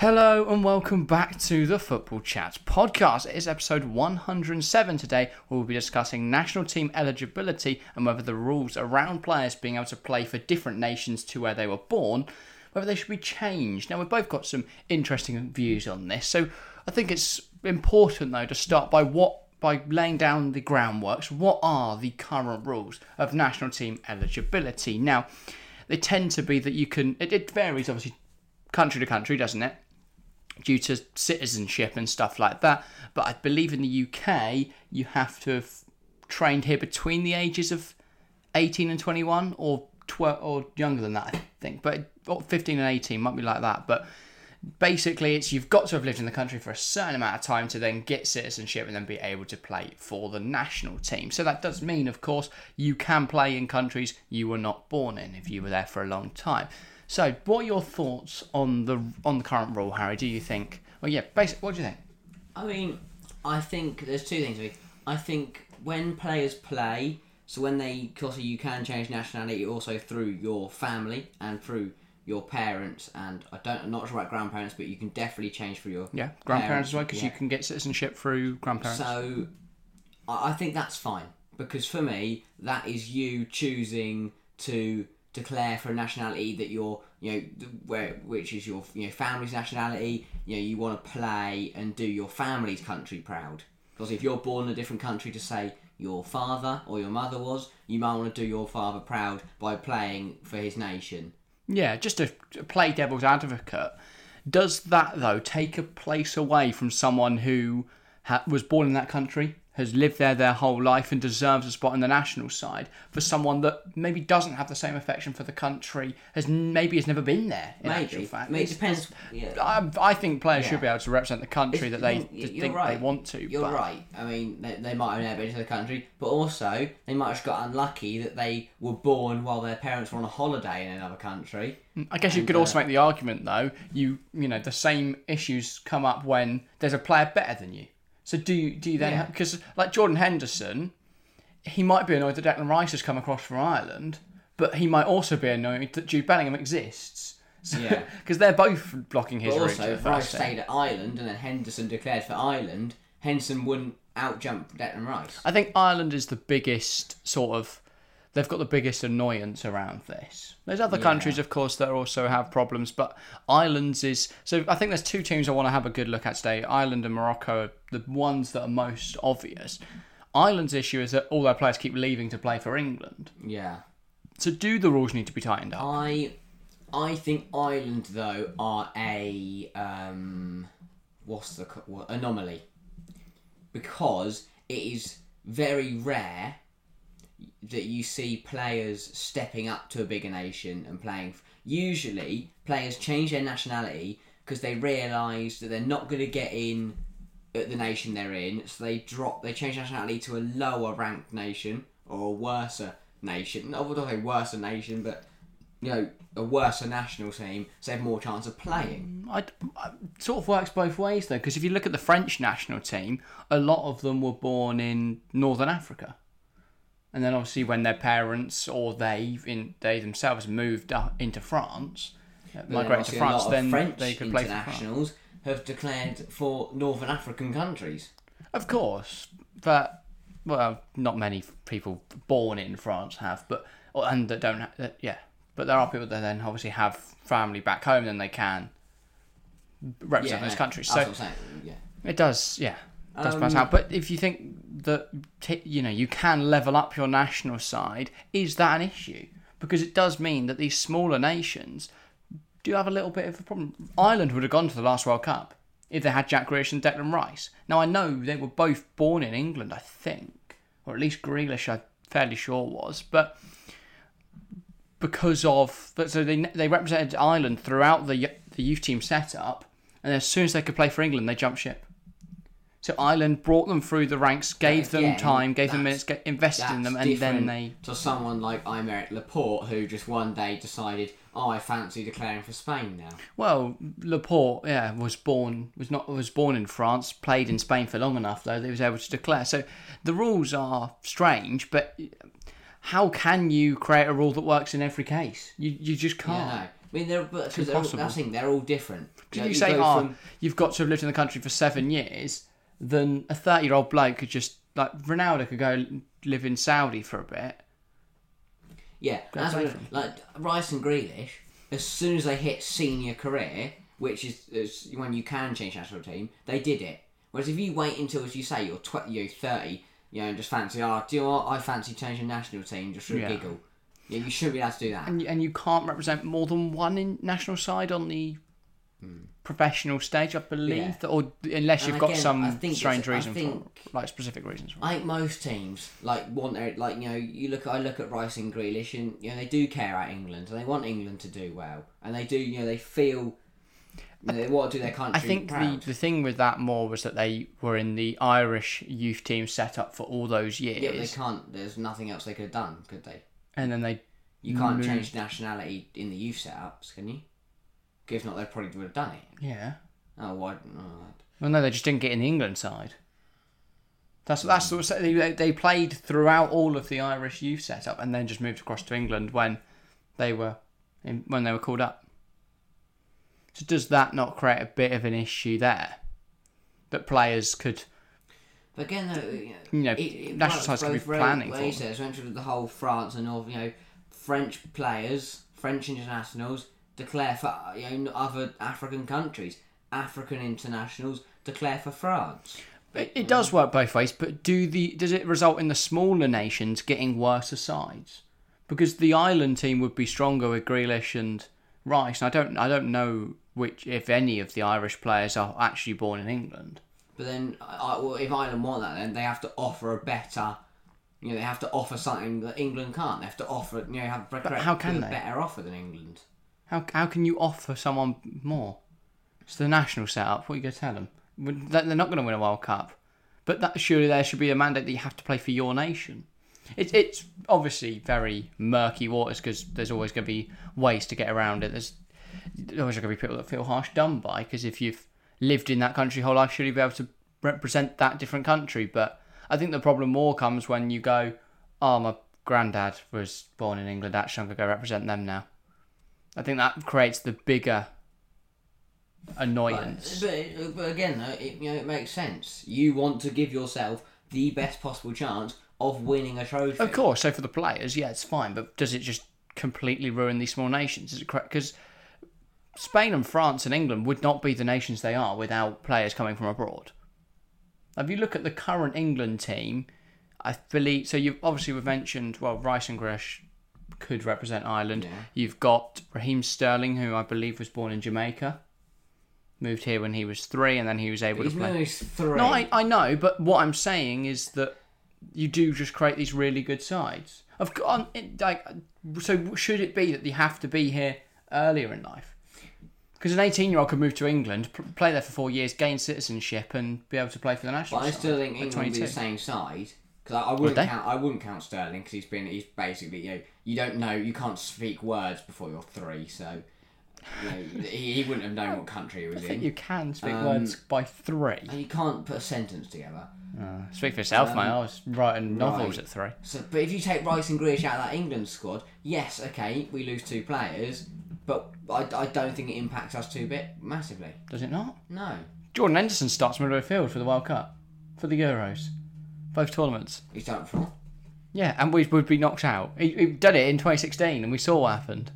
Hello and welcome back to the Football Chat podcast. It is episode 107 today. We'll be discussing national team eligibility and whether the rules around players being able to play for different nations to where they were born, whether they should be changed. Now we've both got some interesting views on this, so I think it's important though to start by what by laying down the groundworks. What are the current rules of national team eligibility? Now, they tend to be that you can. It, it varies obviously country to country, doesn't it? Due to citizenship and stuff like that. But I believe in the UK, you have to have trained here between the ages of 18 and 21 or 12 or younger than that, I think. But 15 and 18 might be like that. But basically, it's you've got to have lived in the country for a certain amount of time to then get citizenship and then be able to play for the national team. So that does mean, of course, you can play in countries you were not born in if you were there for a long time. So, what are your thoughts on the on the current rule, Harry? Do you think? Well, yeah, basically, what do you think? I mean, I think there's two things. I think when players play, so when they, also you can change nationality also through your family and through your parents, and I don't, I'm not sure about grandparents, but you can definitely change for your Yeah, grandparents parents, as well, because yeah. you can get citizenship through grandparents. So, I think that's fine because for me, that is you choosing to declare for a nationality that you're, you know, where which is your, you know, family's nationality. You know, you want to play and do your family's country proud. Because if you're born in a different country to say your father or your mother was, you might want to do your father proud by playing for his nation. Yeah, just to play devil's advocate, does that though take a place away from someone who ha- was born in that country, has lived there their whole life, and deserves a spot in the national side, for someone that maybe doesn't have the same affection for the country, has maybe has never been there? In actual Maybe. fact, I it depends. Yeah. I, I think players Yeah. should be able to represent the country that they Well, y- th- you're think right. they want to. You're but right. I mean, they, they might have never been to the country, but also they might have got unlucky that they were born while their parents were on a holiday in another country. I guess you could uh, also make the argument though. You you know the same issues come up when there's a player better than you. So do you do you then Yeah. because like Jordan Henderson, he might be annoyed that Declan Rice has come across from Ireland, but he might also be annoyed that Jude Bellingham exists. So, Yeah. because they're both blocking his But also, Rice stayed at Ireland and then Henderson declared for Ireland, Henderson wouldn't outjump Declan Rice. I think Ireland is the biggest sort of. They've got the biggest annoyance around this. There's other Yeah. countries, of course, that also have problems, but Ireland's is. So I think there's two teams I want to have a good look at today. Ireland and Morocco are the ones that are most obvious. Ireland's issue is that all their players keep leaving to play for England. Yeah. So do the rules need to be tightened up? I I think Ireland though are a um, what's the what, anomaly because it is very rare that you see players stepping up to a bigger nation and playing. Usually, players change their nationality because they realise that they're not going to get in at the nation they're in, so they drop, they change nationality to a lower ranked nation or a worser nation. I say worser nation, but you know, a worser national team, so they have more chance of playing. Mm, I, I- it sort of works both ways though, because if you look at the French national team, a lot of them were born in Northern Africa, and then obviously when their parents or they in they themselves moved into France, uh, migrated to France, a lot of then French they could play for France. internationals have declared for Northern African countries. Of course, but well, not many people born in France have, but and that don't, ha- that, yeah. But there are people that then obviously have family back home, then they can represent those countries. So what I'm saying. Yeah. It does, yeah. It does pass Um, out. But if you think that you know you can level up your national side, is that an issue? Because it does mean that these smaller nations do have a little bit of a problem. Ireland would have gone to the last World Cup if they had Jack Grealish and Declan Rice. Now I know they were both born in England, I think, or at least Grealish, I'm fairly sure was, but because of so they they represented Ireland throughout the the youth team setup, and as soon as they could play for England, they jumped ship. So Ireland brought them through the ranks, gave them again, time, gave them minutes, invested in them, and then they. to someone like Aymeric Laporte who just one day decided, oh, I fancy declaring for Spain now. Well, Laporte, yeah, was born was not was born in France, played in Spain for long enough though that he was able to declare. So the rules are strange, but how can you create a rule that works in every case? You you just can't. Yeah, no. mean, they're but because they're all, impossible. that's thing, they're all different. Did know, you say, oh, from- you've got to have lived in the country for seven years? Then a thirty-year-old bloke could just like Ronaldo could go live in Saudi for a bit. Yeah, that's what, like Rice and Grealish. As soon as they hit senior career, which is, is when you can change national team, they did it. Whereas if you wait until, as you say, you're tw- you're thirty, you know, and just fancy, oh, do you know what? I fancy changing national team just for Yeah. a giggle. Yeah, you shouldn't be allowed to do that. And you, and you can't represent more than one in national side on the professional stage, I believe, Yeah. that- or unless And you've got again, I some think strange I reason think- for, like specific reasons. For it. I think most teams like want their like you know you look I look at Rice and Grealish and you know they do care about England and they want England to do well and they do you know they feel you know, they want to do their country I think the, proud. the thing with that more was that they were in the Irish youth team set up for all those years, yeah, but they can't. There's nothing else they could have done, could they? and then they You can't change nationality in the youth setups, can you? If not, they probably would have done it. yeah. Oh, why? Oh, Well, no, they just didn't get in the England side. That's hmm. that's the they they played throughout all of the Irish youth setup, and then just moved across to England when they were in, when they were called up. So does that not create a bit of an issue there? That players could, but again, though, you know, you know, it, it national sides could be ways- planning for. ways them. there. With the whole France and all, you know, French players, French internationals declare for you know other African countries. African internationals declare for France. It, it does work both ways, but do the does it result in the smaller nations getting worse sides? Because the Ireland team would be stronger with Grealish and Rice. And I don't I don't know which if any of the Irish players are actually born in England. But then, I, well, if Ireland want that, then they have to offer a better. You know, they have to offer something that England can't. They have to offer, you know, have a, how can they? better offer than England. How how can you offer someone more? It's the national setup. What are you going to tell them? They're not going to win a World Cup, but that surely there should be a mandate that you have to play for your nation. It's it's obviously very murky waters because there's always going to be ways to get around it. There's always going to be people that feel harsh done by because if you've lived in that country your whole life, should you be able to represent that different country? But I think the problem more comes when you go, "Oh, my granddad was born in England. Actually, I'm going to go represent them now." I think that creates the bigger annoyance. But, but again, though, it, you know, it makes sense. You want to give yourself the best possible chance of winning a trophy. Of course, so for the players, yeah, it's fine. But does it just completely ruin these small nations? Is it correct? Because Spain and France and England would not be the nations they are without players coming from abroad. If you look at the current England team, I believe so. You've obviously we've mentioned well, Rice and Gresh could represent Ireland. Yeah. You've got Raheem Sterling, who I believe was born in Jamaica, moved here when he was three, and then he was able He's to play. three. No, I, I know, but what I'm saying is that you do just create these really good sides. Of course, um, like, so should it be that they have to be here earlier in life? Because an 18 year old could move to England, play there for four years, gain citizenship, and be able to play for the national. But I still think England would be the same side because I, I wouldn't count. I wouldn't count Sterling because he's been. He's basically you know you don't know you can't speak words before you're three, so you know he, he wouldn't have known what country he was I think in. you can speak Um, words by three. And you can't put a sentence together. Speak for yourself, um, mate. I was writing novels right. at three. So, but if you take Rice and Grealish out of that England squad, yes, okay, we lose two players, but I, I don't think it impacts us two bit massively. Does it not? No, Jordan Henderson starts middle of the field for the World Cup, for the Euros, both tournaments. he's done it before. Yeah, and we would be knocked out. He, he did it in 2016, and we saw what happened.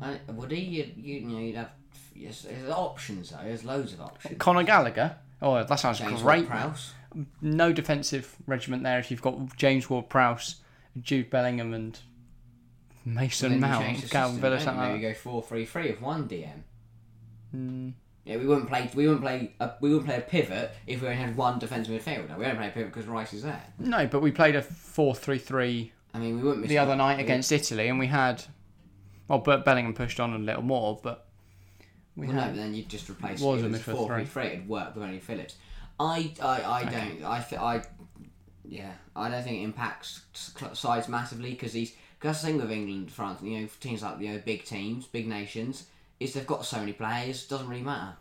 I, would he? You, you, you know, you'd have. Yes, there's options though. There's loads of options. Conor Gallagher. Oh, that sounds James great. Ward-Prowse. No defensive regiment there if you've got James Ward-Prowse, Jude Bellingham, and Mason Mount, Calvin Villa, something you? like Maybe go four three three with one DM. Mm, Yeah, we wouldn't play. We wouldn't play. A, we wouldn't play a pivot if we only had one defensive midfielder. We don't play a pivot because Rice is there. No, but we played a 4-3-3 I mean, we wouldn't the other night against Italy, and we had. Well, Bert Bellingham pushed on a little more, but we Well, no, but then you'd just replace Was it a with midfield four three. three three. It'd work with only Phillips. I, I, I don't. I, th- I, yeah, I don't think it impacts sides massively because these. Because the thing with England, France, you know, teams like you know, big teams, big nations, is they've got so many players. It doesn't really matter.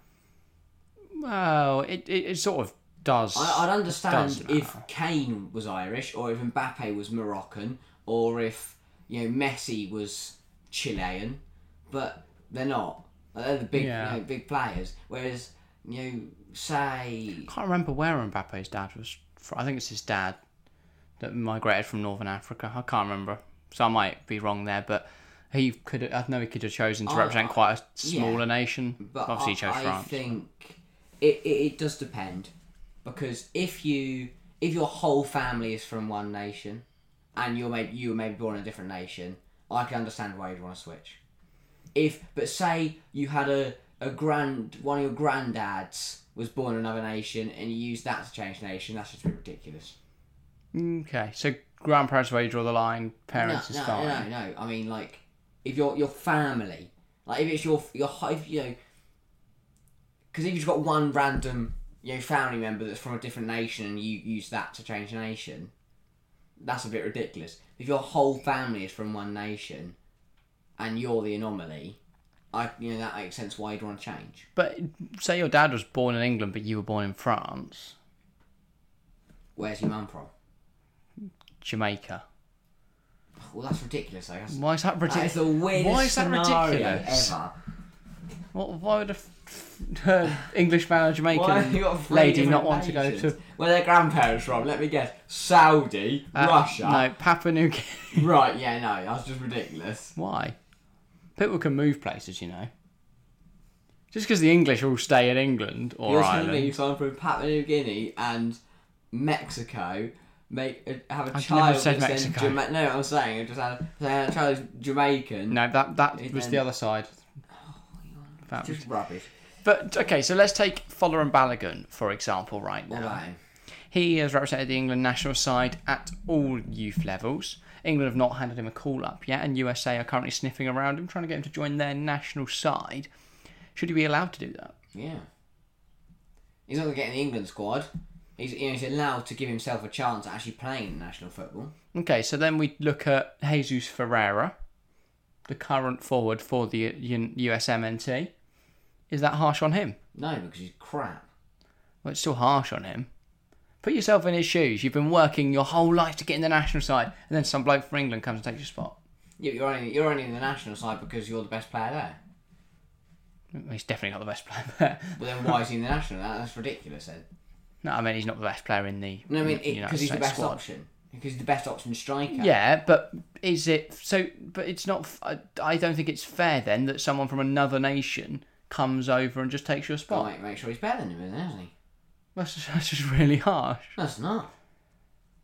Well, it, it, it sort of does. I, I'd understand does if. Kane was Irish, or if Mbappe was Moroccan, or if you know Messi was Chilean. But They're not. They're the big, Yeah. you know, big players. Whereas you know, say I can't remember where Mbappe's dad was. From. I think it's his dad that migrated from Northern Africa. I can't remember, so I might be wrong there. But he could. I know he could have chosen to I- represent quite a smaller nation. But Obviously, I, he chose I France. think it, it, it does depend because if you if your whole family is from one nation and you're maybe you were maybe born in a different nation, I can understand why you'd want to switch. If but say you had a a grand one of your granddads was born in another nation and you use that to change nation, that's just ridiculous. Okay, so grandparents where you draw the line, parents no, is no, fine. no, no. I mean, like, if your your family, like, if it's your your if, you know, because if you've got one random you know family member that's from a different nation and you use that to change a nation, that's a bit ridiculous. If your whole family is from one nation, and you're the anomaly, I you know that makes sense why you'd want to change. But say your dad was born in England, but you were born in France, Where's your mum from? Jamaica. Well, that's ridiculous. I guess. Why is that That is ridiculous? the weirdest Why is that ridiculous? ever. What, why would a f- f- English man or Jamaican Why have you got three lady not want to go to Where their grandparents from? Let me guess. Saudi, uh, Russia. No, Papua New Guinea. Right? Yeah, no, that's just ridiculous. Why? People can move places, you know. Just because the English all stay in England or You're telling Ireland. me someone from Papua New Guinea and Mexico make uh, have a I've child never said that's Mexico. Jama- no, I'm saying I just had a, saying a child is Jamaican. No, that that It was the then- other side. That was- just rubbish. But okay, so let's take Folarin Balogun for example. Right now, he has represented the England national side at all youth levels. England have not handed him a call up yet, and USA are currently sniffing around him, trying to get him to join their national side. Should he be allowed to do that? Yeah. He's not going to get in the England squad. He's, you know, he's allowed to give himself a chance at actually playing in national football. Okay, so then we look at Jesus Ferreira, the current forward for the U- USMNT. Is that harsh on him? No, because he's crap. Well, it's still harsh on him. Put yourself in his shoes. You've been working your whole life to get in the national side, and then some bloke from England comes and takes your spot. Yeah, you're only you're only in the national side because you're the best player there. He's definitely not the best player there. But then why is he in the national? That, that's ridiculous. Then. No, I mean he's not the best player in the No, I mean because he's the best squad. option. Because he's the best option striker. Yeah, but is it so? But it's not. I don't think it's fair then that someone from another nation comes over and just takes your spot. Right, make sure he's better than him, isn't he? That's, just, that's just really harsh. That's not.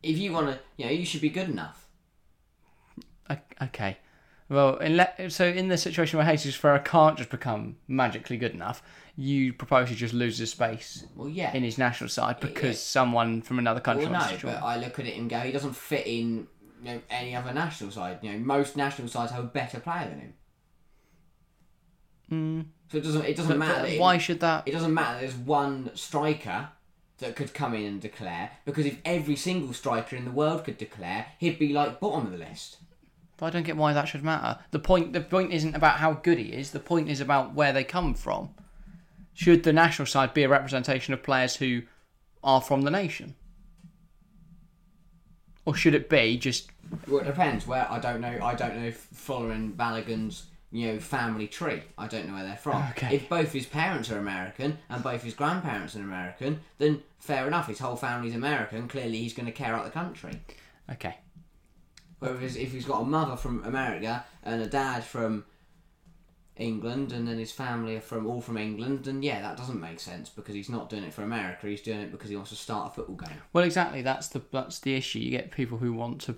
If you want to, you know, you should be good enough. Okay. Well, in le- so in the situation where Jesus Ferreira can't just become magically good enough, you propose he just loses space Well, yeah. in his national side because someone from another country well, no, to join. but I look at it and go, he doesn't fit in you know, any other national side. You know, most national sides have a better player than him. Hmm. So it doesn't. It doesn't But- matter. but that why should that? It doesn't matter. There's one striker that could come in and declare because if every single striker in the world could declare, he'd be like bottom of the list. But I don't get why that should matter. The point. The point isn't about how good he is. The point is about where they come from. Should the national side be a representation of players who are from the nation, or should it be just Well, it depends. Where I don't know. I don't know if following Balogun's you know family tree. I don't know where they're from. Okay. If both his parents are American and both his grandparents are American, then fair enough. His whole family's American. Clearly, he's going to care out the country. okay? Whereas if he's got a mother from America and a dad from England, and then his family are from all from England, then yeah, that doesn't make sense because he's not doing it for America. He's doing it because he wants to start a football game. Well, exactly. That's the that's the issue. You get people who want to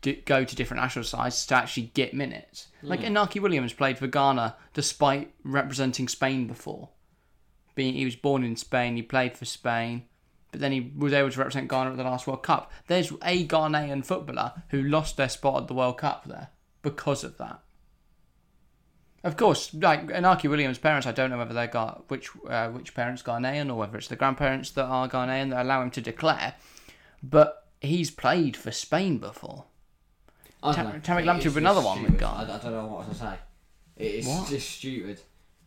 d- go to different national sides to actually get minutes. Like Inaki Williams played for Ghana despite representing Spain before. Being he was born in Spain, he played for Spain, but then he was able to represent Ghana at the last World Cup. There's a Ghanaian footballer who lost their spot at the World Cup there because of that. Of course, like Inaki Williams' parents, I don't know whether they got which uh, which parents Ghanaian or whether it's the grandparents that are Ghanaian that allow him to declare. But he's played for Spain before. I Ta- don't know. Tarek with another one with. Ghana. I, I don't know what to say. It's What? just stupid.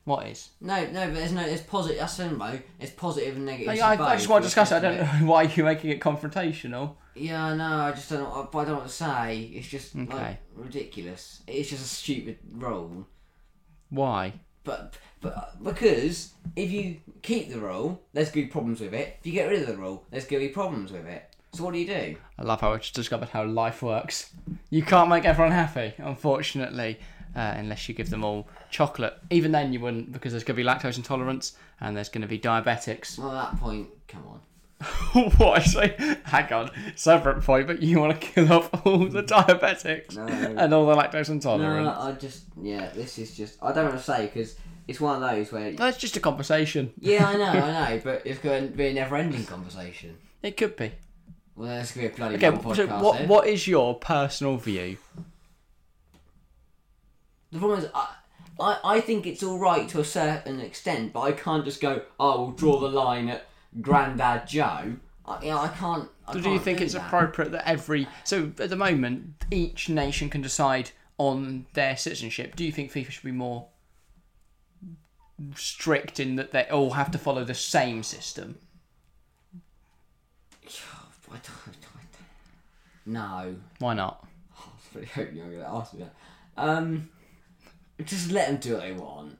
What is? No, no, but there's no, It's positive. That's the thing, though. There's positive and negative. Like, I, I just want to discuss it. I don't know why you're making it confrontational. Yeah, I know. I just don't know. I don't know what to say. It's just Okay. like ridiculous. It's just a stupid rule. Why? But but because if you keep the rule, there's going to be problems with it. If you get rid of the rule, there's going to be problems with it. So what do you do? I love how I just discovered how life works. You can't make everyone happy, unfortunately, uh, unless you give them all chocolate. Even then, you wouldn't, because there's going to be lactose intolerance and there's going to be diabetics. Well, at that point, come on. what I say? Hang on, separate point, but you want to kill off all the diabetics No. and all the lactose No, intolerant. I just yeah. This is just I don't want to say because it's one of those where That's just a conversation. yeah I know I know, but it's going to be a never-ending conversation. It could be. Well, there's going to be a bloody Okay, long so podcast. what here. what is your personal view? The problem is, I, I, I think it's all right to a certain extent, but I can't just go, oh, we'll draw the line at Grandad Joe. I, you know, I can't. I do you can't think do it's that. appropriate that every so at the moment each nation can decide on their citizenship? Do you think FIFA should be more strict in that they all have to follow the same system? I don't, I don't- no. Why not? I was really hope you're going to ask me that. Um, just let them do what they want.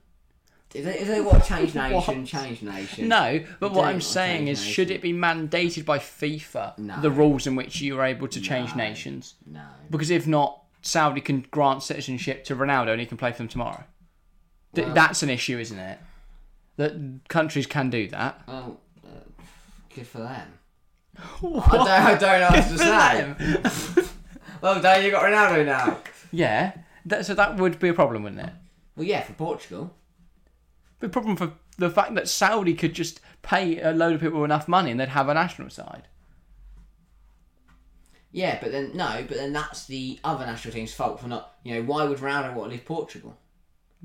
If they, if they want to change nation, change nation. No, but what I'm saying is, should it be mandated by FIFA No. the rules in which you are able to change No. nations? No. Because if not, Saudi can grant citizenship to Ronaldo and he can play for them tomorrow. Th- Well- that's an issue, isn't it? That countries can do that. Well, uh, good for them. I What? don't, I don't know what to say. Well, Dave, you got Ronaldo now. Yeah, that, so that would be a problem, wouldn't it? Well, yeah, for Portugal. The problem for the fact that Saudi could just pay a load of people enough money and they'd have a national side. Yeah, but then no, but then that's the other national team's fault for not. You know, why would Ronaldo want to leave Portugal?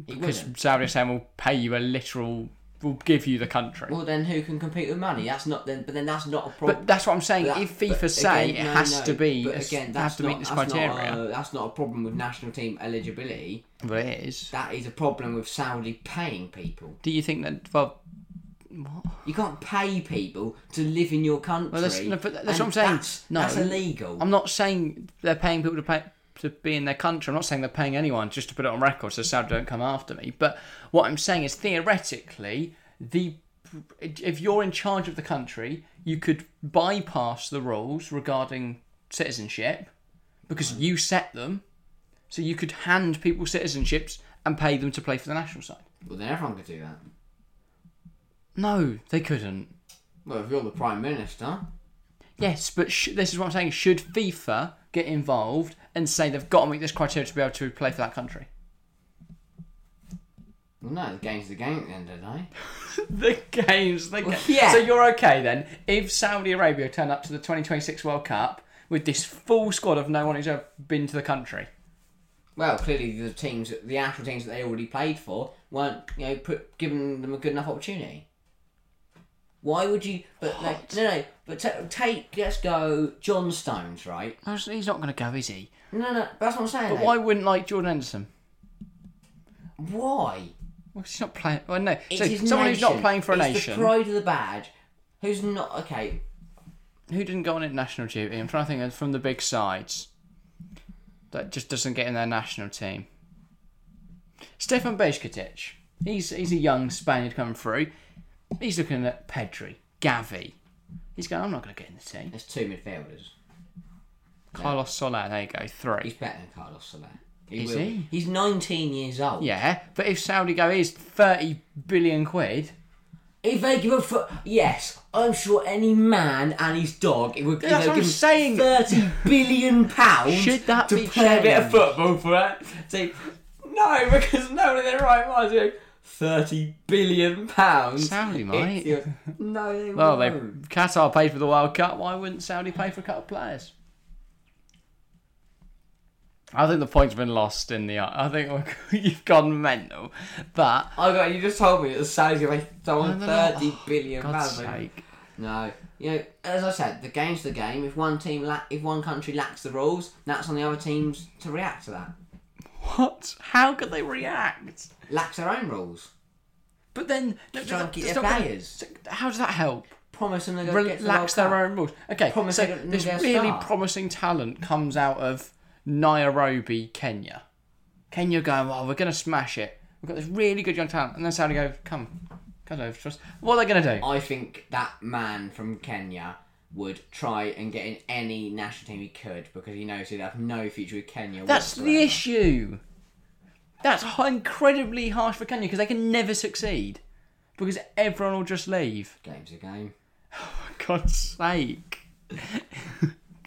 He Because wouldn't. Saudi are saying we'll pay you a literal, we'll give you the country. Well, then who can compete with money? That's not then. But then that's not a problem. but that's what I'm saying. That- if FIFA say again, it no, has no, to be, But again, has that's to meet this that's criteria. Not a, that's not a problem with national team eligibility. but it is. That is a problem with Saudi paying people. Do you think that? Well, what? You can't pay people to live in your country. Well, that's- no, but that's what I'm saying. That's, No. that's illegal. I'm not saying they're paying people to pay to be in their country. I'm not saying they're paying anyone just to put it on record so Saudi don't come after me. But what I'm saying is theoretically, the if you're in charge of the country, you could bypass the rules regarding citizenship because you set them. So you could hand people citizenships and pay them to play for the national side. Well, then everyone could do that. No, they couldn't. Well, if you're the prime minister, Yes, but sh- this is what I'm saying. Should FIFA get involved and say they've got to meet this criteria to be able to play for that country? well, no, the game's the game at the end of the day. the games, the Well, yeah. So you're okay then if Saudi Arabia turn up to the 2026 World Cup with this full squad of no one who's ever been to the country. Well, clearly the teams, the actual teams that they already played for, weren't you know put giving them a good enough opportunity. Why would you? But like, no, no. But ta take let's go John Stones, right? He's not going to go, is he? No, no. That's what I'm saying. But though. why wouldn't like Jordan Henderson? Why? Well, he's not playing. Well, no. It's So his someone who's not nation. playing for a it's nation the pride of the badge. Who's not okay? who didn't go on international duty. I'm trying to think of from the big sides that just doesn't get in their national team. Stefan Bajcetic. He's he's a young Spaniard coming through. He's looking at Pedri, Gavi. He's going. I'm not going to get in the team. There's two midfielders. Carlos Soler. There you go. three. He's better than Carlos Soler. Is will he? be. He's 19 years old. Yeah, but if Saudi go is 30 billion quid, If they give a foot, yes, I'm sure any man and his dog it would That's they'll what I'm give him saying. thirty billion pounds. Should that to be play a bit of changed? football for it? See, no, because no one in their right mind is thirty billion pounds. Saudi might. It's- No, they Well, they won't. Qatar paid for the World Cup. Why wouldn't Saudi pay for a couple of players? I think the point's been lost in the. I think you've gone mental, but I got. You just told me that the Saudis going to pay someone oh, billion God's pounds. sake, No, you know, as I said, the game's the game. If one team, la- if one country lacks the rules, that's on the other teams to react to that. What? How could they react? Lacks their own rules. But then, no, Try and not their gonna- players. How does that help? Promise them they're going to get to the Relax World their Cup. own rules. Okay, Promise so this really promising talent comes out of Nairobi, Kenya. Kenya going, well, we're going to smash it. We've got this really good young talent, and then Saudi go, come, come over to us. What are they going to do? I think that man from Kenya would try and get in any national team he could because he knows he'd have no future with Kenya. That's the issue. That's incredibly harsh for Kenya because they can never succeed because everyone will just leave. Game's a game. For God's sake.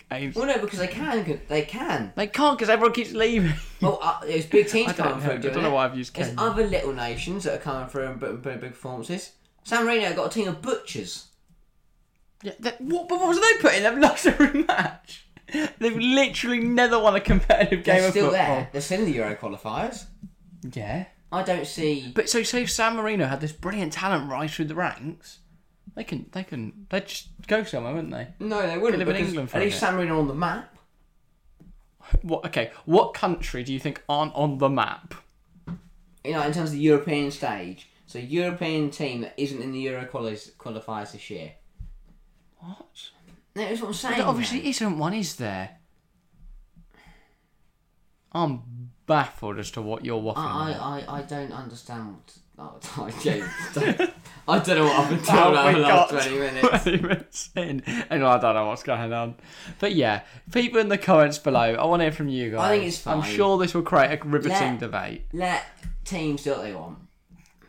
Games. Well, no, because they can. They can. They can't because everyone keeps leaving. Well, uh, there's big teams coming through. I don't know why I've used There's other little nations that are coming through and putting big performances. San Marino got a team of butchers. Yeah, that, what, but what was they putting? They've lost every match. They've literally never won a competitive game They're of still football. there. They're still in the Euro qualifiers. Yeah. I don't see. But so say if San Marino had this brilliant talent rise through the ranks, they can they can they'd just go somewhere, wouldn't they? No, they wouldn't. live in because England for at a least bit. San Marino on the map. What okay, what country do you think aren't on the map? You know, in terms of the European stage. So European team that isn't in the Euro quali- qualifiers this year. What? No, that's what I'm saying. There obviously man. isn't one, is there? I'm baffled as to what you're waffling I. I, I, I don't understand. What, oh, I, don't, I don't know what I've been Oh, told over we the last got 20 minutes. 20 minutes in, and I don't know what's going on. But yeah, people in the comments below, I want to hear from you guys. I think it's fine. I'm sure this will create a riveting Let- debate. Let teams do what they want.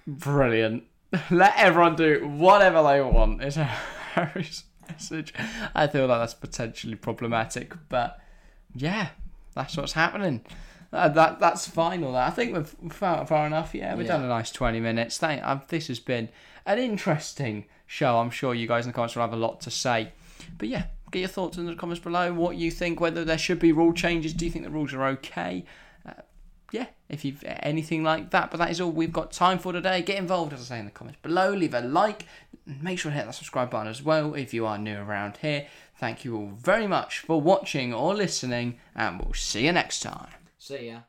Brilliant. Let everyone do whatever they want. It's a Harry's message. I feel like that's potentially problematic, but yeah, that's what's happening. Uh, that that's fine. All that I think we've far, far enough. Yeah, we've Yeah. done a nice twenty minutes. Thank. Uh, this has been an interesting show. I'm sure you guys in the comments will have a lot to say. But yeah, get your thoughts in the comments below. What you think? Whether there should be rule changes? Do you think the rules are okay? Yeah, if you've anything like that. But that is all we've got time for today. Get involved, as I say, in the comments below. Leave a like. Make sure to hit that subscribe button as well if you are new around here. Thank you all very much for watching or listening, and we'll see you next time. See ya.